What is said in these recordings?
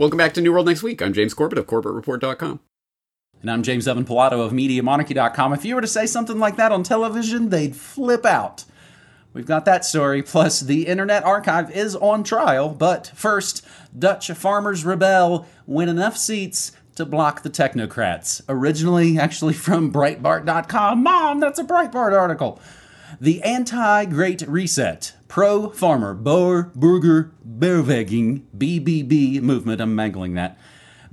Welcome back to New World Next Week. I'm James Corbett of CorbettReport.com. And I'm James Evan Pilato of MediaMonarchy.com. If you were to say something like that on television, they'd flip out. We've got that story, plus the Internet Archive is on trial. But first, Dutch farmers rebel, win enough seats to block the technocrats. Originally, actually from Breitbart.com. Mom, that's a Breitbart article. The anti Great Reset, pro farmer, Boer Burger Beweging, BBB movement, I'm mangling that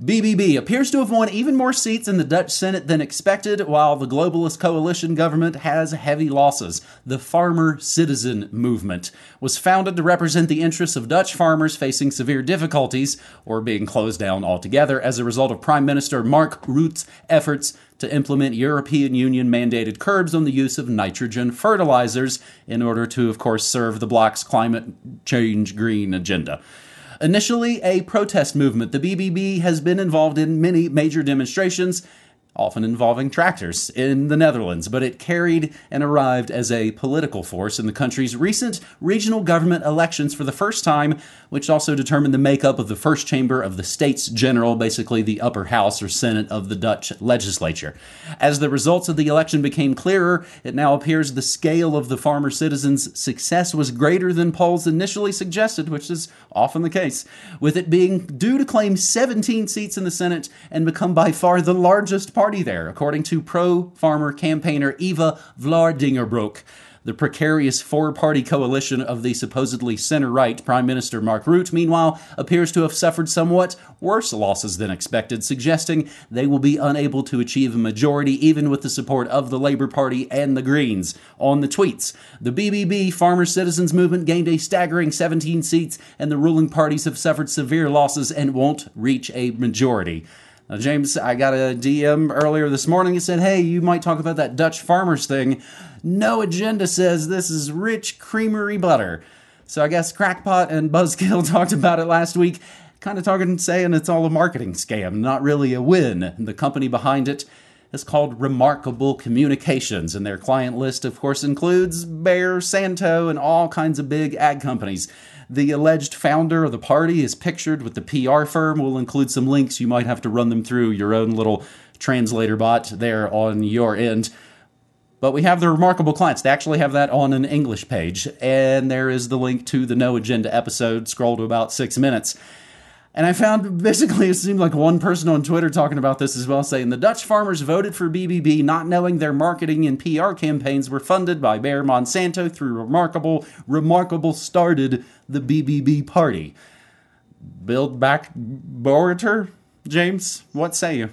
BBB appears to have won even more seats in the Dutch Senate than expected, while the globalist coalition government has heavy losses. The Farmer Citizen Movement was founded to represent the interests of Dutch farmers facing severe difficulties or being closed down altogether as a result of Prime Minister Mark Rutte's efforts to implement European Union mandated curbs on the use of nitrogen fertilizers in order to, of course, serve the bloc's climate change green agenda. Initially a protest movement, the BBB has been involved in many major demonstrations often involving tractors, in the Netherlands, but it carried and arrived as a political force in the country's recent regional government elections for the first time, which also determined the makeup of the first chamber of the States General, basically the upper house or Senate of the Dutch legislature. As the results of the election became clearer, it now appears the scale of the farmer citizens' success was greater than polls initially suggested, which is often the case, with it being due to claim 17 seats in the Senate and become by far the largest party party there, according to pro farmer campaigner Eva Vlaardingerbroek. The precarious four party coalition of the supposedly center right Prime Minister Mark Rutte, meanwhile, appears to have suffered somewhat worse losses than expected, suggesting they will be unable to achieve a majority even with the support of the Labour Party and the Greens. On the tweets, the BBB Farmer Citizens Movement gained a staggering 17 seats, and the ruling parties have suffered severe losses and won't reach a majority. Now, James, I got a DM earlier this morning that said, hey, you might talk about that Dutch farmers thing. No agenda says this is rich creamery butter. So I guess Crackpot and Buzzkill talked about it last week, kind of talking, saying it's all a marketing scam, not really a win. The company behind it is called Remarkable Communications, and their client list, of course, includes Bayer, Santo, and all kinds of big ag companies. The alleged founder of the party is pictured with the PR firm. We'll include some links. You might have to run them through your own little translator bot there on your end. But we have the remarkable clients. They actually have that on an English page. And there is the link to the No Agenda episode. Scroll to about six minutes. And I found basically it seemed like one person on Twitter talking about this as well, saying the Dutch farmers voted for BBB not knowing their marketing and PR campaigns were funded by Bayer Monsanto through Remarkable. Remarkable started the BBB party. Build back Borator? James, what say you?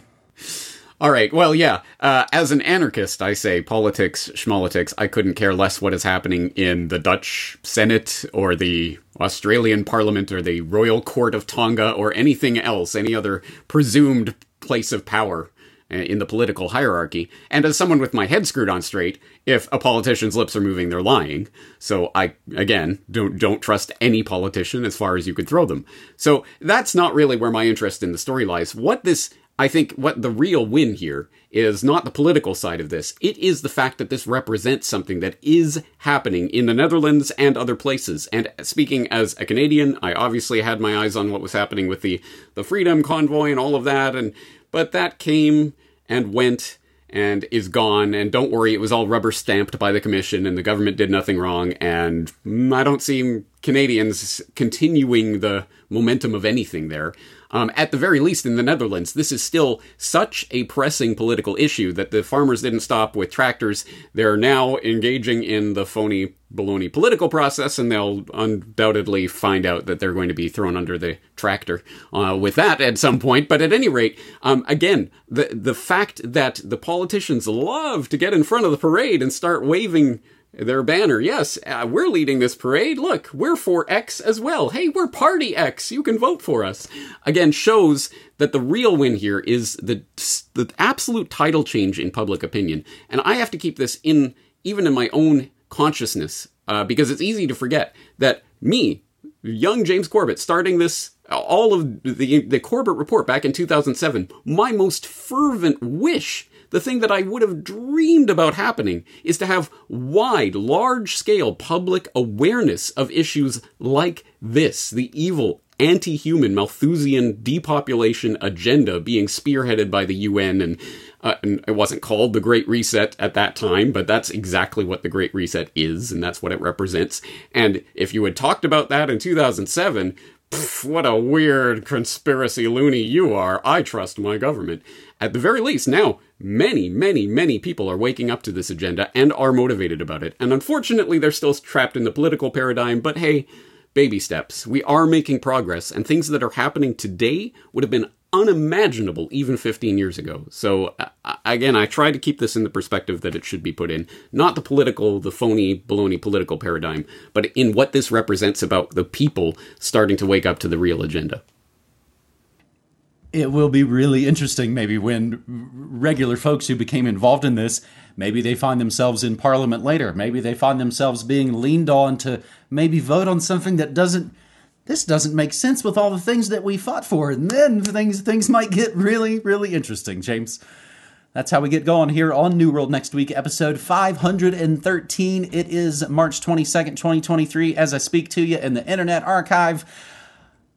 All right. Well, yeah. Uh, as an anarchist, I say politics, schmolitics. I couldn't care less what is happening in the Dutch Senate or the Australian Parliament or the Royal Court of Tonga or anything else, any other presumed place of power uh, in the political hierarchy. And as someone with my head screwed on straight, if a politician's lips are moving, they're lying. So I, again, don't, don't trust any politician as far as you could throw them. So that's not really where my interest in the story lies. What this I think what the real win here is not the political side of this. It is the fact that this represents something that is happening in the Netherlands and other places. And speaking as a Canadian, I obviously had my eyes on what was happening with the, the Freedom Convoy and all of that. And, but that came and went and is gone. And don't worry, it was all rubber stamped by the commission and the government did nothing wrong. And I don't see Canadians continuing the momentum of anything there. Um, at the very least, in the Netherlands, this is still such a pressing political issue that the farmers didn't stop with tractors. They're now engaging in the phony baloney political process, and they'll undoubtedly find out that they're going to be thrown under the tractor uh, with that at some point. But at any rate, um, again, the the fact that the politicians love to get in front of the parade and start waving their banner. Yes, uh, we're leading this parade. Look, we're for X as well. Hey, we're Party X. You can vote for us. Again, shows that the real win here is the the absolute title change in public opinion. And I have to keep this in even in my own consciousness uh, because it's easy to forget that me, young James Corbett, starting this all of the the Corbett report back in 2007, my most fervent wish the thing that I would have dreamed about happening is to have wide, large scale public awareness of issues like this the evil, anti human, Malthusian depopulation agenda being spearheaded by the UN. And, uh, and, it wasn't called the Great Reset at that time, but that's exactly what the Great Reset is, and that's what it represents. And if you had talked about that in 2007, pff, what a weird conspiracy loony you are. I trust my government. At the very least, now, many, many, many people are waking up to this agenda and are motivated about it. And unfortunately, they're still trapped in the political paradigm, but hey, baby steps. We are making progress, and things that are happening today would have been unimaginable even 15 years ago. So, uh, again, I try to keep this in the perspective that it should be put in. Not the political, the phony, baloney political paradigm, but in what this represents about the people starting to wake up to the real agenda it will be really interesting maybe when regular folks who became involved in this maybe they find themselves in parliament later. Maybe they find themselves being leaned on to maybe vote on something that doesn't this doesn't make sense with all the things that we fought for. And then things things might get really really interesting james. That's how we get going here on New World next week, episode 513. It is March 22nd, 2023, as I speak to you in the Internet Archive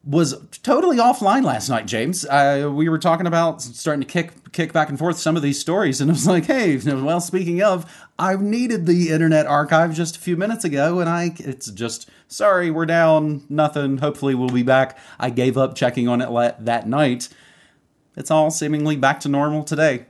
was totally offline last night, James. Uh, we were talking about starting to kick kick back and forth some of these stories, and I was like, "Hey, well, speaking of, I needed the Internet Archive just a few minutes ago, and I it's just sorry, we're down, nothing. Hopefully, we'll be back. I gave up checking on it that night. It's all seemingly back to normal today.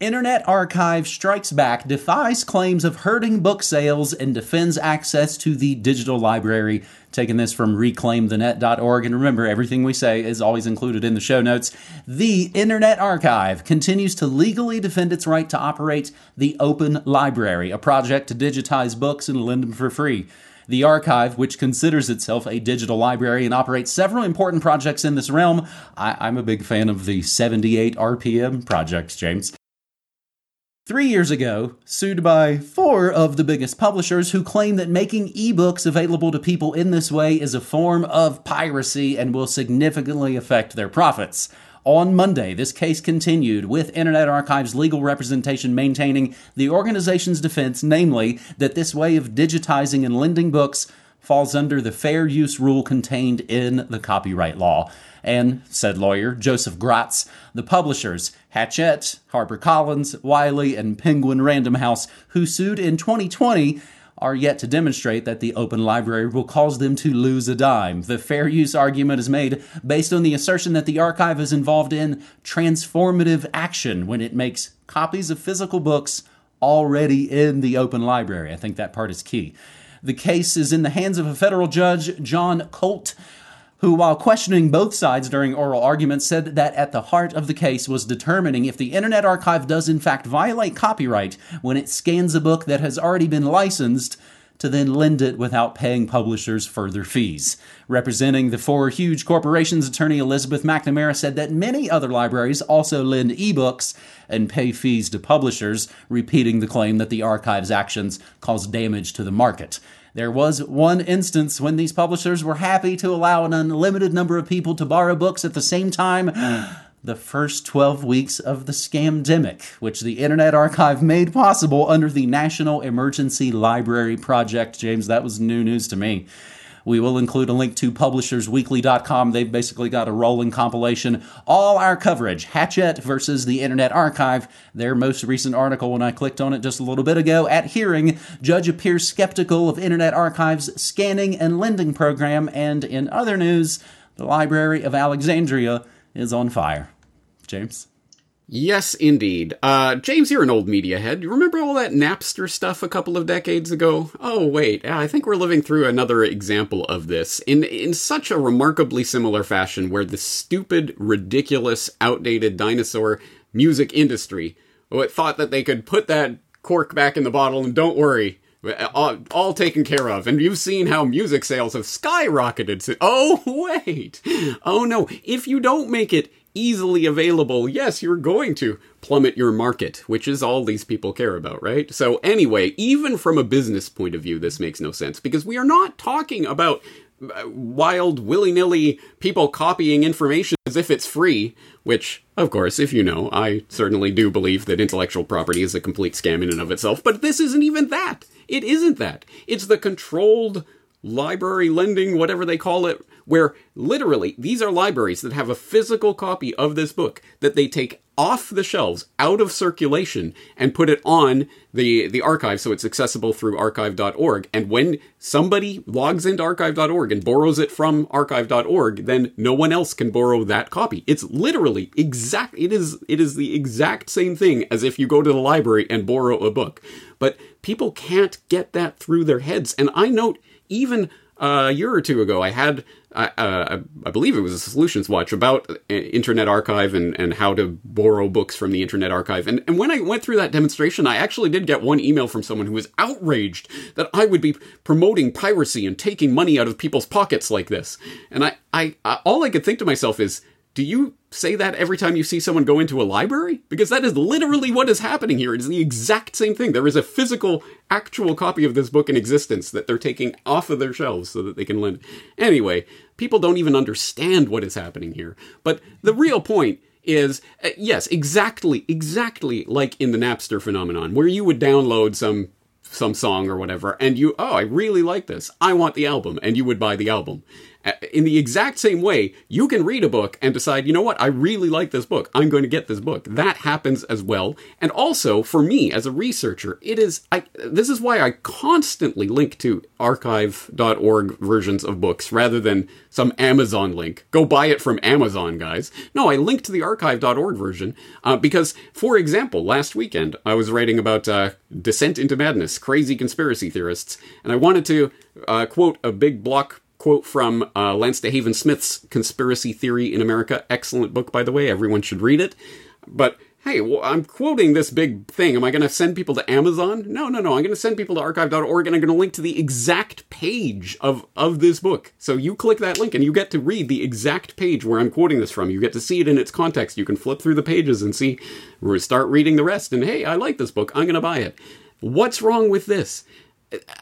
Internet Archive strikes back, defies claims of hurting book sales, and defends access to the digital library. Taking this from reclaimthenet.org. And remember, everything we say is always included in the show notes. The Internet Archive continues to legally defend its right to operate the Open Library, a project to digitize books and lend them for free. The archive, which considers itself a digital library and operates several important projects in this realm, I, am a big fan of the 78 RPM projects, James. Three years ago, sued by four of the biggest publishers who claim that making ebooks available to people in this way is a form of piracy and will significantly affect their profits. On Monday, this case continued, with Internet Archive's legal representation maintaining the organization's defense, namely, that this way of digitizing and lending books falls under the fair use rule contained in the copyright law and, said lawyer Joseph Gratz, the publishers Hachette, HarperCollins, Wiley, and Penguin Random House, who sued in 2020, are yet to demonstrate that the open library will cause them to lose a dime. The fair use argument is made based on the assertion that the archive is involved in transformative action when it makes copies of physical books already in the open library. I think that part is key. The case is in the hands of a federal judge, John Colt, who, while questioning both sides during oral arguments, said that at the heart of the case was determining if the Internet Archive does in fact violate copyright when it scans a book that has already been licensed to then lend it without paying publishers further fees. Representing the four huge corporations, attorney Elizabeth McNamara said that many other libraries also lend ebooks and pay fees to publishers, repeating the claim that the archive's actions cause damage to the market. There was one instance when these publishers were happy to allow an unlimited number of people to borrow books at the same time. the first 12 weeks of the scamdemic, which the Internet Archive made possible under the National Emergency Library Project. James, that was new news to me. We will include a link to publishersweekly.com. They've basically got a rolling compilation. All our coverage, Hachette versus the Internet Archive, their most recent article when I clicked on it just a little bit ago. At hearing, judge appears skeptical of Internet Archive's scanning and lending program. And in other news, the Library of Alexandria is on fire. James? Yes, indeed. Uh, James, you're an old media head. You remember all that Napster stuff a couple of decades ago? Oh, wait. I think we're living through another example of this in, in such a remarkably similar fashion where the stupid, ridiculous, outdated dinosaur music industry thought that they could put that cork back in the bottle and don't worry, all, all, taken care of. And you've seen how music sales have skyrocketed. Oh, wait. Oh, no. If you don't make it easily available, yes, you're going to plummet your market, which is all these people care about, right? So, anyway, even from a business point of view, this makes no sense because we are not talking about uh, wild, willy nilly people copying information as if it's free, which, of course, if you know, I certainly do believe that intellectual property is a complete scam in and of itself, but this isn't even that. It isn't that. It's the controlled library lending, whatever they call it, where literally these are libraries that have a physical copy of this book that they take off the shelves, out of circulation, and put it on the, the archive so it's accessible through archive.org. And when somebody logs into archive.org and borrows it from archive.org, then no one else can borrow that copy. It's literally exact, it is, it is the exact same thing as if you go to the library and borrow a book. But people can't get that through their heads. And I note even a year or two ago, I had, uh, I believe it was a Solutions Watch about uh, Internet Archive and, and how to borrow books from the Internet Archive. And, and when I went through that demonstration, I actually did get one email from someone who was outraged that I would be promoting piracy and taking money out of people's pockets like this. And I, I, I all I could think to myself is, do you say that every time you see someone go into a library? Because that is literally what is happening here. It is the exact same thing. There is a physical, actual copy of this book in existence that they're taking off of their shelves so that they can lend. Anyway, people don't even understand what is happening here. But the real point is uh, yes, exactly, exactly like in the Napster phenomenon, where you would download some some song or whatever, and you, oh, I really like this. I want the album, and you would buy the album. In the exact same way, you can read a book and decide, you know what, I really like this book. I'm going to get this book. That happens as well. And also, for me as a researcher, it is, I, this is why I constantly link to archive.org versions of books rather than some Amazon link. Go buy it from Amazon, guys. No, I link to the archive.org version uh, because, for example, last weekend I was writing about uh, Descent into Madness, crazy conspiracy theorists, and I wanted to uh, quote a big block quote from uh, Lance DeHaven Smith's Conspiracy Theory in America. Excellent book, by the way. Everyone should read it. But hey, well, I'm quoting this big thing. Am I going to send people to Amazon? No, no, no. I'm going to send people to archive.org and I'm going to link to the exact page of, of this book. So you click that link and you get to read the exact page where I'm quoting this from. You get to see it in its context. You can flip through the pages and see, start reading the rest. And hey, I like this book. I'm going to buy it. What's wrong with this?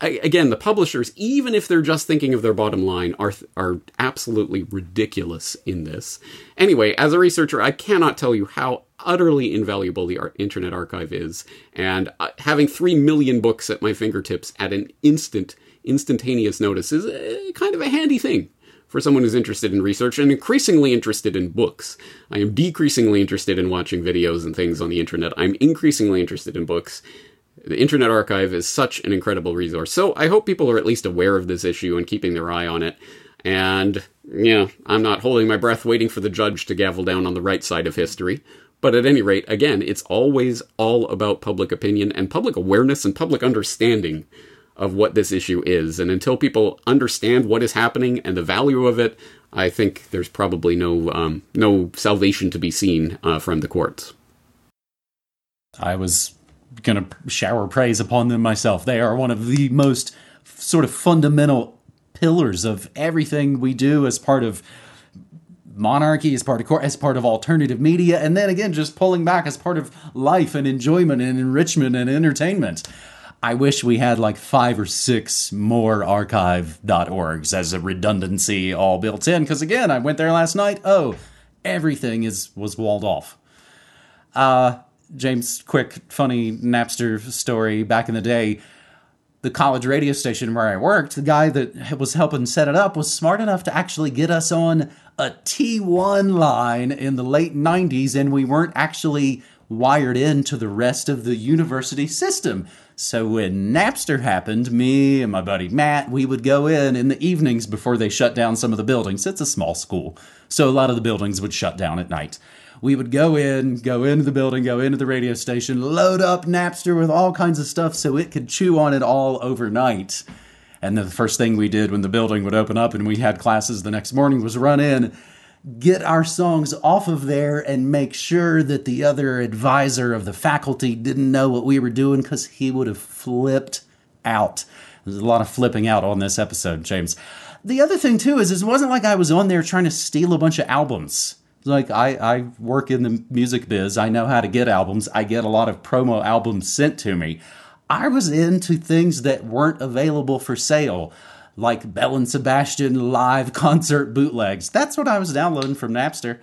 Again, the publishers, even if they're just thinking of their bottom line, are are absolutely ridiculous in this. Anyway, as a researcher, I cannot tell you how utterly invaluable the Internet Archive is, and uh, having three million books at my fingertips at an instant, instantaneous notice is a, kind of a handy thing for someone who's interested in research and increasingly interested in books. I am decreasingly interested in watching videos and things on the internet. I'm increasingly interested in books the Internet Archive is such an incredible resource. So I hope people are at least aware of this issue and keeping their eye on it. And, you know, I'm not holding my breath waiting for the judge to gavel down on the right side of history. But at any rate, again, it's always all about public opinion and public awareness and public understanding of what this issue is. And until people understand what is happening and the value of it, I think there's probably no um, no salvation to be seen uh, from the courts. I was going to shower praise upon them myself. They are one of the most sort of fundamental pillars of everything we do as part of monarchy, as part of as part of alternative media, and then again, just pulling back as part of life and enjoyment and enrichment and entertainment. I wish we had like five or six more archive.orgs as a redundancy all built in. Because again, I went there last night. Oh, everything is was walled off. Uh, James, quick, funny Napster story back in the day. The college radio station where I worked, the guy that was helping set it up was smart enough to actually get us on a T1 line in the late 90s, and we weren't actually wired into the rest of the university system. So when Napster happened, me and my buddy Matt, we would go in in the evenings before they shut down some of the buildings. It's a small school, so a lot of the buildings would shut down at night we would go in, go into the building, go into the radio station, load up Napster with all kinds of stuff so it could chew on it all overnight. And then the first thing we did when the building would open up and we had classes the next morning was run in, get our songs off of there, and make sure that the other advisor of the faculty didn't know what we were doing because he would have flipped out. There's a lot of flipping out on this episode, James. The other thing, too, is, is it wasn't like I was on there trying to steal a bunch of albums like I, I work in the music biz i know how to get albums i get a lot of promo albums sent to me i was into things that weren't available for sale like Belle and Sebastian live concert bootlegs. That's what I was downloading from Napster.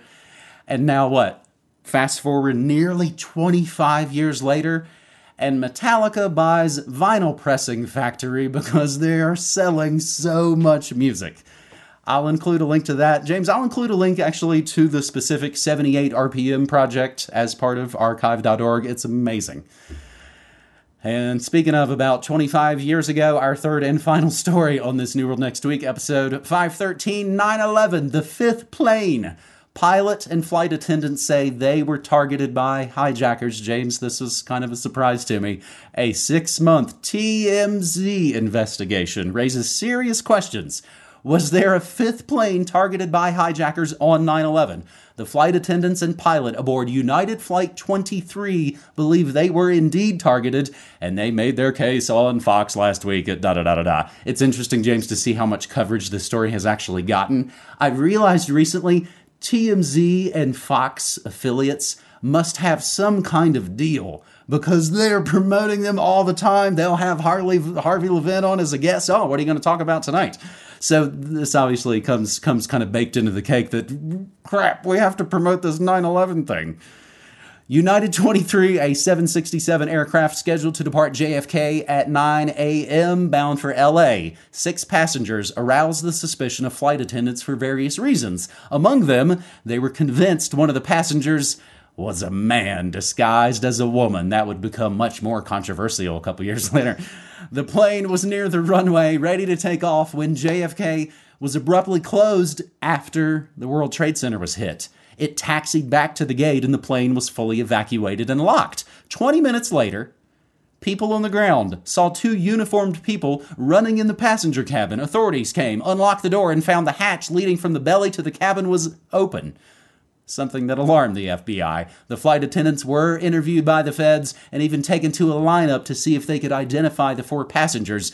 And now what? Fast forward nearly 25 years later, and Metallica buys Vinyl Pressing Factory because they are selling so much music. I'll include a link to that. James, I'll include a link actually to the specific 78 RPM project as part of archive.org. It's amazing. And speaking of about 25 years ago, our third and final story on this New World Next Week episode 513 911, the fifth plane. Pilot and flight attendants say they were targeted by hijackers. James, this was kind of a surprise to me. A six month TMZ investigation raises serious questions was there a fifth plane targeted by hijackers on 9 11? The flight attendants and pilot aboard United Flight 23 believe they were indeed targeted, and they made their case on Fox last week at da da da da da. It's interesting, James, to see how much coverage this story has actually gotten. I've realized recently TMZ and Fox affiliates must have some kind of deal because they're promoting them all the time. They'll have Harley, Harvey Levin on as a guest. Oh, what are you going to talk about tonight? So this obviously comes comes kind of baked into the cake that crap, we have to promote this 9/11 thing. United 23, a 767 aircraft scheduled to depart JFK at 9 a.m., bound for LA. Six passengers aroused the suspicion of flight attendants for various reasons. Among them, they were convinced one of the passengers was a man disguised as a woman. That would become much more controversial a couple years later. The plane was near the runway, ready to take off, when JFK was abruptly closed after the World Trade Center was hit. It taxied back to the gate and the plane was fully evacuated and locked. 20 minutes later, people on the ground saw two uniformed people running in the passenger cabin. Authorities came, unlocked the door, and found the hatch leading from the belly to the cabin was open something that alarmed the FBI. The flight attendants were interviewed by the feds and even taken to a lineup to see if they could identify the four passengers.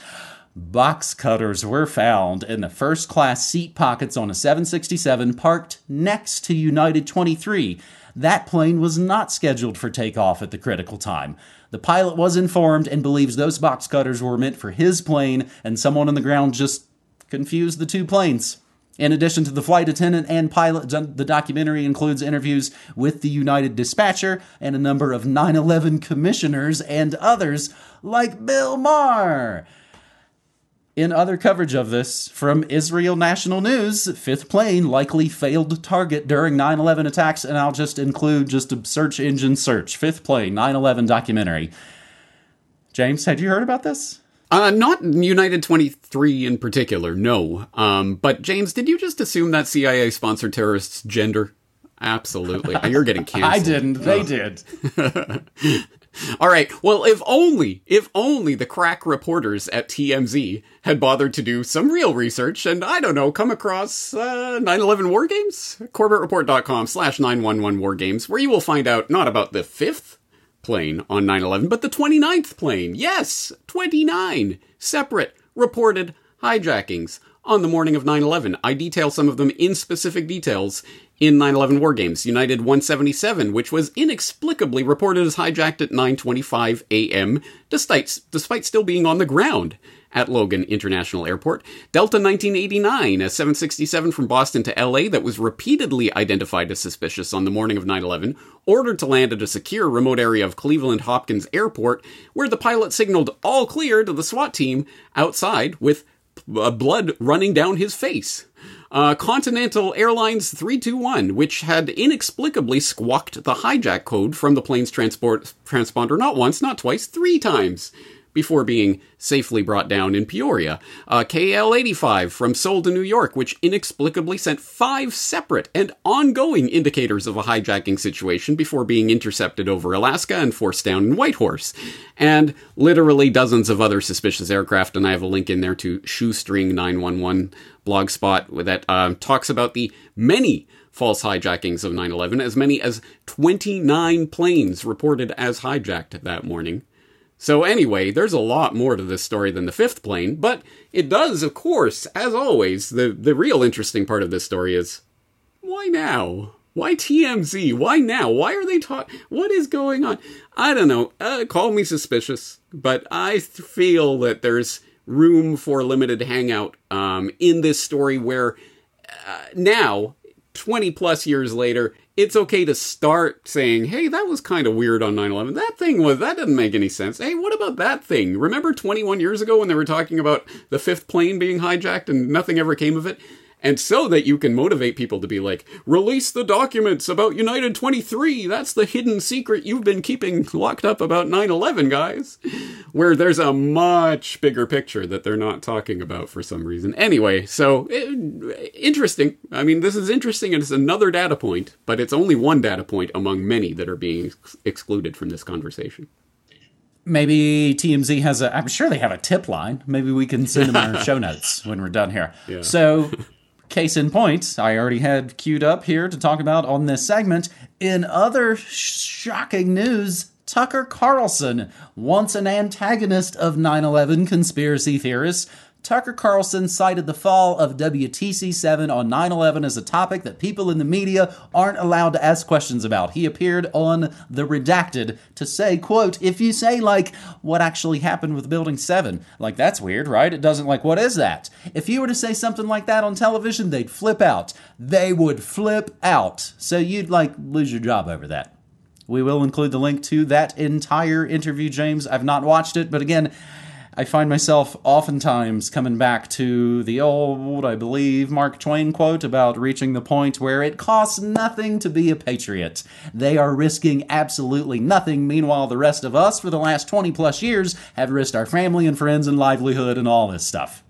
Box cutters were found in the first class seat pockets on a 767 parked next to United 23. That plane was not scheduled for takeoff at the critical time. The pilot was informed and believes those box cutters were meant for his plane, and someone on the ground just confused the two planes. In addition to the flight attendant and pilot, the documentary includes interviews with the United Dispatcher and a number of 9 11 commissioners and others like Bill Maher. In other coverage of this, from Israel National News, fifth plane likely failed target during 9 11 attacks, and I'll just include just a search engine search. Fifth plane, 9 11 documentary. James, had you heard about this? Uh, not United 23 in particular, no. Um, but James, did you just assume that CIA sponsored terrorists gender? Absolutely. You're getting canceled. I didn't. They did. All right. Well, if only, if only the crack reporters at TMZ had bothered to do some real research and, I don't know, come across uh, 9-11 War Games? CorbettReport.com slash 911 War Games, where you will find out not about the fifth plane on 9 11, but the 29th plane. Yes, 29 separate reported hijackings on the morning of 9 11. I detail some of them in specific details in 9 11 War Games. United 177, which was inexplicably reported as hijacked at 9.25 a.m., despite, despite still being on the ground at Logan International Airport. Delta 1989, a 767 from Boston to LA that was repeatedly identified as suspicious on the morning of 9 11, ordered to land at a secure remote area of Cleveland Hopkins Airport, where the pilot signaled all clear to the SWAT team outside with uh, blood running down his face. Uh, Continental Airlines 321, which had inexplicably squawked the hijack code from the plane's transport transponder not once, not twice, three times before being safely brought down in Peoria. Uh, KL 85 from Seoul to New York, which inexplicably sent five separate and ongoing indicators of a hijacking situation before being intercepted over Alaska and forced down in Whitehorse. And literally dozens of other suspicious aircraft, and I have a link in there to Shoestring 911 blogspot that uh, talks about the many false hijackings of 9 11, as many as 29 planes reported as hijacked that morning. So anyway, there's a lot more to this story than the fifth plane, but it does, of course, as always, the, the real interesting part of this story is why now? Why TMZ? Why now? Why are they talking? What is going on? I don't know. Uh, call me suspicious, but I feel that there's room for limited hangout um, in this story where uh, now 20 plus years later, it's okay to start saying, hey, that was kind of weird on 9 11. That thing was, that doesn't make any sense. Hey, what about that thing? Remember 21 years ago when they were talking about the fifth plane being hijacked and nothing ever came of it? And so that you can motivate people to be like, release the documents about United 23. That's the hidden secret you've been keeping locked up about 9 11, guys. Where there's a much bigger picture that they're not talking about for some reason. Anyway, so it, interesting. I mean, this is interesting and it's another data point, but it's only one data point among many that are being ex- excluded from this conversation. Maybe TMZ has a. I'm sure they have a tip line. Maybe we can send them our show notes when we're done here. Yeah. So Case in point, I already had queued up here to talk about on this segment. In other shocking news, Tucker Carlson, once an antagonist of 9 11 conspiracy theorists, Tucker Carlson cited the fall of WTC 7 on 9 11 as a topic that people in the media aren't allowed to ask questions about. He appeared on The Redacted to say, quote, if you say, like, what actually happened with Building 7, like, that's weird, right? It doesn't, like, what is that? If you were to say something like that on television, they'd flip out. They would flip out. So you'd, like, lose your job over that. We will include the link to that entire interview, James. I've not watched it, but again, I find myself oftentimes coming back to the old, I believe, Mark Twain quote about reaching the point where it costs nothing to be a patriot. They are risking absolutely nothing. Meanwhile, the rest of us, for the last 20 plus years, have risked our family and friends and livelihood and all this stuff.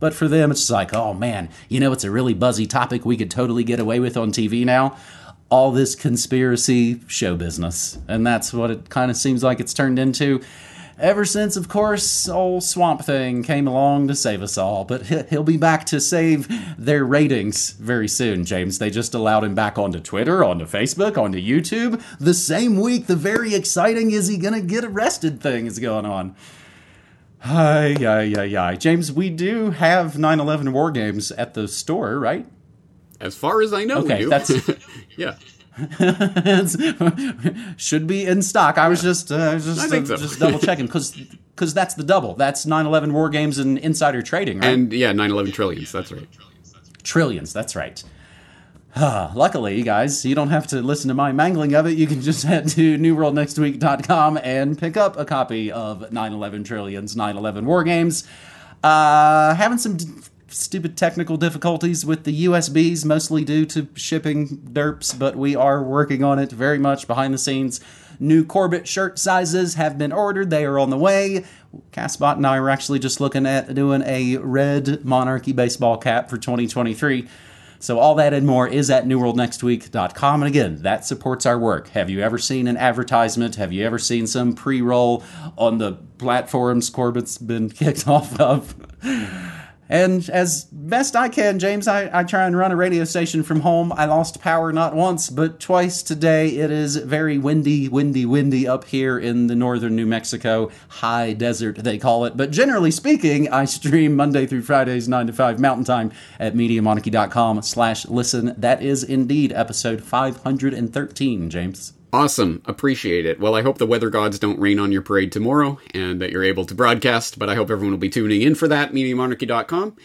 But for them, it's like, oh man, you know, it's a really buzzy topic we could totally get away with on TV now. All this conspiracy show business. And that's what it kind of seems like it's turned into ever since, of course, old Swamp Thing came along to save us all. But he'll be back to save their ratings very soon, James. They just allowed him back onto Twitter, onto Facebook, onto YouTube. The same week, the very exciting is he gonna get arrested thing is going on. Hi, hi, hi, hi. James, we do have 9 11 war games at the store, right? As far as I know, okay, that's yeah. should be in stock. I was just uh, just uh, so. just double checking because because that's the double. That's 9/11 War Games and insider trading, right? And yeah, 9/11 trillions. That's right. Trillions. That's right. Uh, luckily, guys, you don't have to listen to my mangling of it. You can just head to newworldnextweek.com and pick up a copy of 9/11 Trillions, 9/11 War Games. Uh, having some stupid technical difficulties with the USBs, mostly due to shipping derps, but we are working on it very much behind the scenes. New Corbett shirt sizes have been ordered, they are on the way. Castbot and I are actually just looking at doing a red Monarchy baseball cap for 2023. So all that and more is at newworldnextweek.com. And again, that supports our work. Have you ever seen an advertisement? Have you ever seen some pre-roll on the platforms Corbett's been kicked off of? And as best I can, James, I, I try and run a radio station from home. I lost power not once, but twice today. It is very windy, windy, windy up here in the northern New Mexico high desert, they call it. But generally speaking, I stream Monday through Fridays, 9 to 5 Mountain Time at MediaMonarchy.com slash listen. That is indeed episode 513, James. Awesome. Appreciate it. Well, I hope the weather gods don't rain on your parade tomorrow and that you're able to broadcast, but I hope everyone will be tuning in for that, MediaMonarchy.com.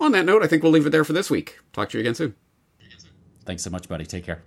On that note, I think we'll leave it there for this week. Talk to you again soon. Thanks so much, buddy. Take care.